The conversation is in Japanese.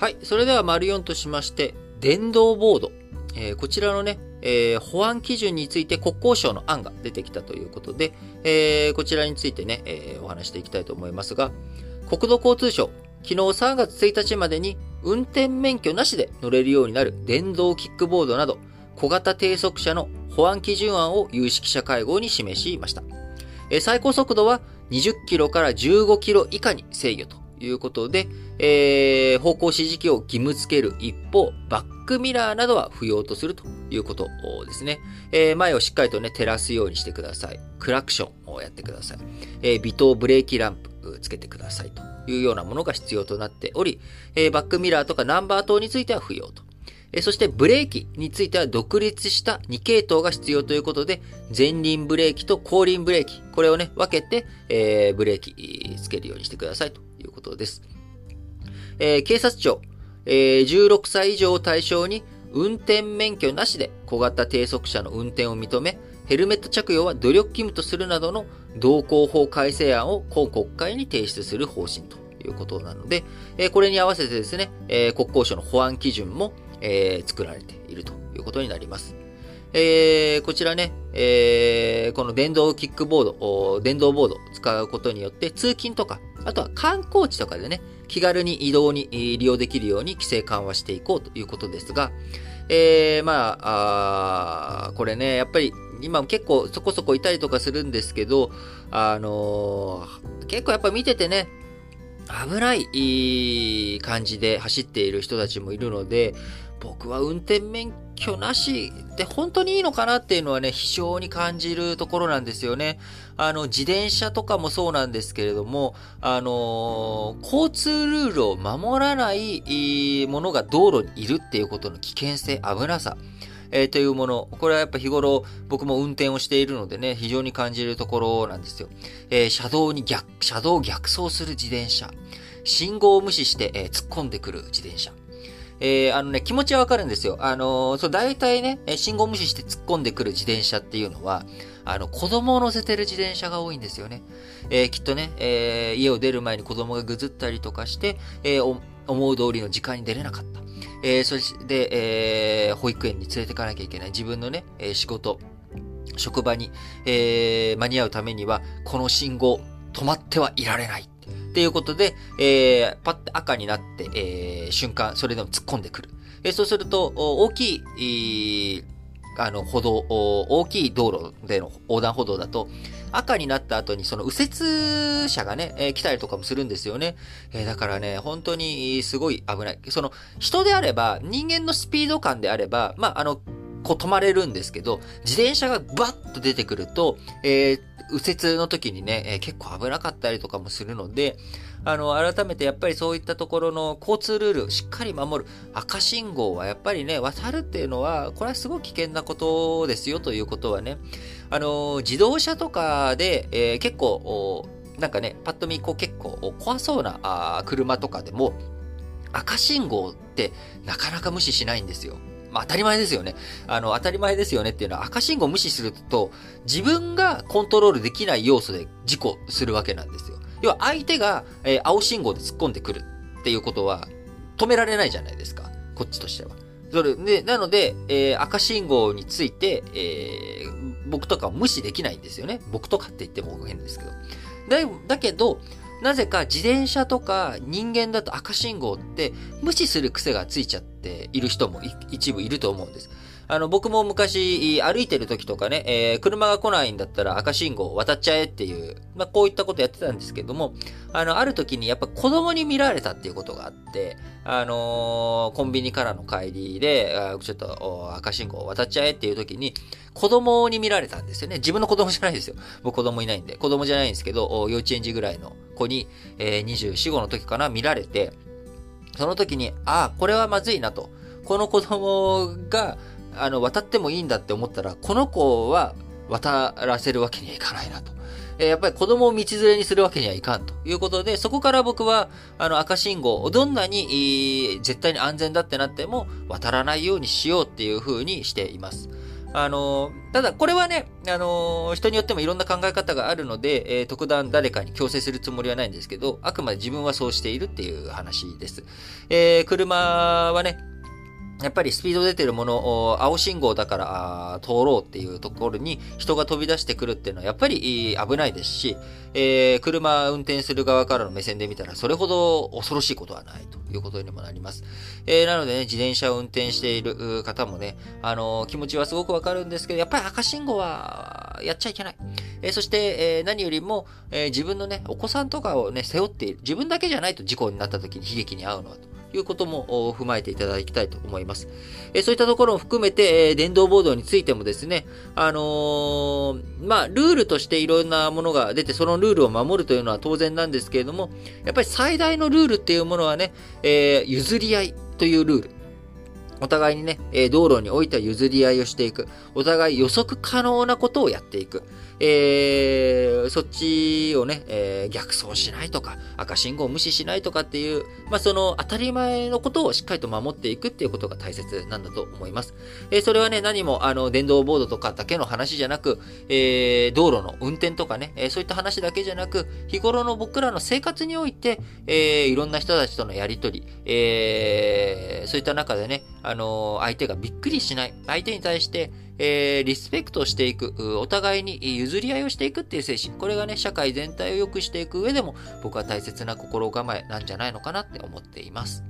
はい。それでは、丸4としまして、電動ボード。えーこちらのね、えー保安基準について国交省の案が出てきたということで、えーこちらについてね、えお話していきたいと思いますが、国土交通省、昨日3月1日までに運転免許なしで乗れるようになる電動キックボードなど、小型低速車の保安基準案を有識者会合に示しました。最高速度は20キロから15キロ以下に制御ということで、えー方向指示器を義務付ける一方、バックミラーなどは不要とするということですね。えー前をしっかりとね、照らすようにしてください。クラクションをやってください。えー微糖ブレーキランプつけてくださいというようなものが必要となっており、えーバックミラーとかナンバー灯については不要と。えそしてブレーキについては独立した2系統が必要ということで、前輪ブレーキと後輪ブレーキ、これをね、分けて、えーブレーキつけるようにしてくださいということです。えー警察庁、えー16歳以上を対象に運転免許なしで小型低速車の運転を認め、ヘルメット着用は努力義務とするなどの道交法改正案を今国会に提出する方針ということなので、えこれに合わせてですね、え国交省の保安基準も、えー作られているということになります。えーこちらね、えーこの電動キックボード、電動ボードを使うことによって通勤とか、あとは観光地とかでね、気軽に移動に利用できるように規制緩和していこうということですが、えーまあ、あこれね、やっぱり今結構そこそこいたりとかするんですけど、あのー結構やっぱ見ててね、危ない感じで走っている人たちもいるので、僕は運転免許なしで本当にいいのかなっていうのはね、非常に感じるところなんですよね。あの、自転車とかもそうなんですけれども、あのー交通ルールを守らないものが道路にいるっていうことの危険性、危なさ。えーというもの。これはやっぱ日頃僕も運転をしているのでね、非常に感じるところなんですよ。えー車道に逆、車道を逆走する自転車。信号を無視して、えー突っ込んでくる自転車。えーあのね、気持ちはわかるんですよ。あのーそう、大体ね、信号無視して突っ込んでくる自転車っていうのは、あの、子供を乗せてる自転車が多いんですよね。えーきっとね、えー家を出る前に子供がぐずったりとかして、えー思う通りの時間に出れなかった。えーそれで、えー保育園に連れてかなきゃいけない。自分のね、えー仕事、職場に、えー間に合うためには、この信号、止まってはいられない。っていうことで、えーパッて赤になって、えー瞬間、それでも突っ込んでくる。えーそうすると、大きい、あの、歩道、大きい道路での横断歩道だと、赤になった後にその右折車がね、えー来たりとかもするんですよね。えーだからね、本当にすごい危ない。その、人であれば、人間のスピード感であれば、まあ、あの、こう止まれるんですけど、自転車がバッと出てくると、えー右折の時にね、えー結構危なかったりとかもするので、あの、改めてやっぱりそういったところの交通ルールをしっかり守る。赤信号はやっぱりね、渡るっていうのは、これはすごく危険なことですよということはね、あの、自動車とかで、えー結構、おなんかね、パッと見こう結構お怖そうなあー車とかでも、赤信号ってなかなか無視しないんですよ。まあ当たり前ですよね。あの、当たり前ですよねっていうのは赤信号を無視すると、自分がコントロールできない要素で事故するわけなんですよ。要は相手が、えー青信号で突っ込んでくるっていうことは止められないじゃないですか。こっちとしては。それで、なので、えー赤信号について、えー僕とかは無視できないんですよね。僕とかって言っても変ですけど。だだけど、なぜか自転車とか人間だと赤信号って無視する癖がついちゃっている人も一部いると思うんです。あの、僕も昔歩いてる時とかね、えー車が来ないんだったら赤信号渡っちゃえっていう、まあこういったことやってたんですけども、あの、ある時にやっぱ子供に見られたっていうことがあって、あのーコンビニからの帰りで、あちょっと赤信号渡っちゃえっていう時に、子供に見られたんですよね。自分の子供じゃないですよ。僕子供いないんで。子供じゃないんですけど、幼稚園児ぐらいの子に、えー、24、5の時かな、見られて、その時に、ああ、これはまずいなと。この子供が、あの、渡ってもいいんだって思ったら、この子は渡らせるわけにはいかないなと。えやっぱり子供を道連れにするわけにはいかんということで、そこから僕は、あの、赤信号を、どんなに、絶対に安全だってなっても、渡らないようにしようっていう風にしています。あの、ただこれはね、あの、人によってもいろんな考え方があるので、えー、特段誰かに強制するつもりはないんですけど、あくまで自分はそうしているっていう話です。えー、車はね、やっぱりスピード出てるもの、青信号だから通ろうっていうところに人が飛び出してくるっていうのはやっぱり危ないですし、えー、車運転する側からの目線で見たらそれほど恐ろしいことはないということにもなります。えー、なのでね、自転車を運転している方もね、あのー、気持ちはすごくわかるんですけど、やっぱり赤信号はやっちゃいけない。えそして、え何よりも、え自分のね、お子さんとかをね、背負っている。自分だけじゃないと事故になった時に悲劇に遭うのはと。いうことも踏まえていただきたいと思います。えそういったところも含めて、え電動ボードについてもですね、あのー、まあ、ルールとしていろんなものが出て、そのルールを守るというのは当然なんですけれども、やっぱり最大のルールっていうものはね、えー、譲り合いというルール。お互いにね、え道路においては譲り合いをしていく。お互い予測可能なことをやっていく。えー、そっちをね、えー、逆走しないとか、赤信号を無視しないとかっていう、まあ、その当たり前のことをしっかりと守っていくっていうことが大切なんだと思います。えー、それはね、何も、あの、電動ボードとかだけの話じゃなく、えー、道路の運転とかね、え、そういった話だけじゃなく、日頃の僕らの生活において、えー、いろんな人たちとのやりとり、えー、そういった中でね、あの、相手がびっくりしない、相手に対して、えー、リスペクトしていく、お互いに譲り合いをしていくっていう精神、これがね、社会全体を良くしていく上でも、僕は大切な心構えなんじゃないのかなって思っています。